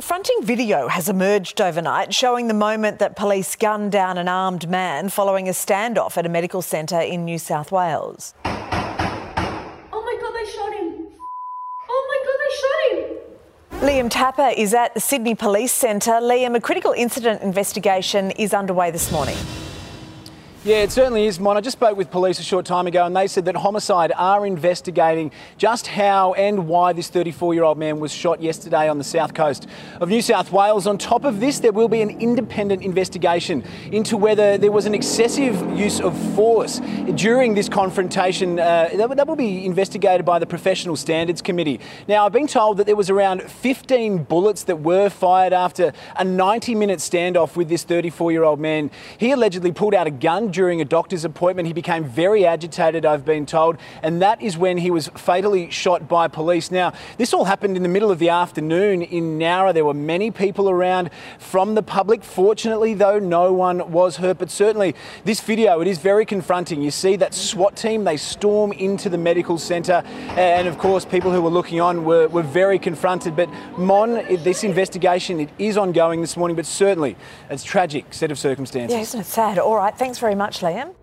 Confronting video has emerged overnight showing the moment that police gunned down an armed man following a standoff at a medical centre in New South Wales. Oh my god, they shot him! Oh my god, they shot him! Liam Tapper is at the Sydney Police Centre. Liam, a critical incident investigation is underway this morning. Yeah, it certainly is, Mon. I just spoke with police a short time ago and they said that homicide are investigating just how and why this 34 year old man was shot yesterday on the south coast of New South Wales. On top of this, there will be an independent investigation into whether there was an excessive use of force during this confrontation. Uh, that, that will be investigated by the Professional Standards Committee. Now, I've been told that there was around 15 bullets that were fired after a 90 minute standoff with this 34 year old man. He allegedly pulled out a gun during a doctor's appointment. He became very agitated, I've been told, and that is when he was fatally shot by police. Now, this all happened in the middle of the afternoon in Nowra. There were many people around from the public. Fortunately, though, no one was hurt, but certainly this video, it is very confronting. You see that SWAT team, they storm into the medical centre, and of course, people who were looking on were, were very confronted. But Mon, this investigation, it is ongoing this morning, but certainly it's tragic set of circumstances. Yeah, isn't it sad? All right, thanks very much, Liam.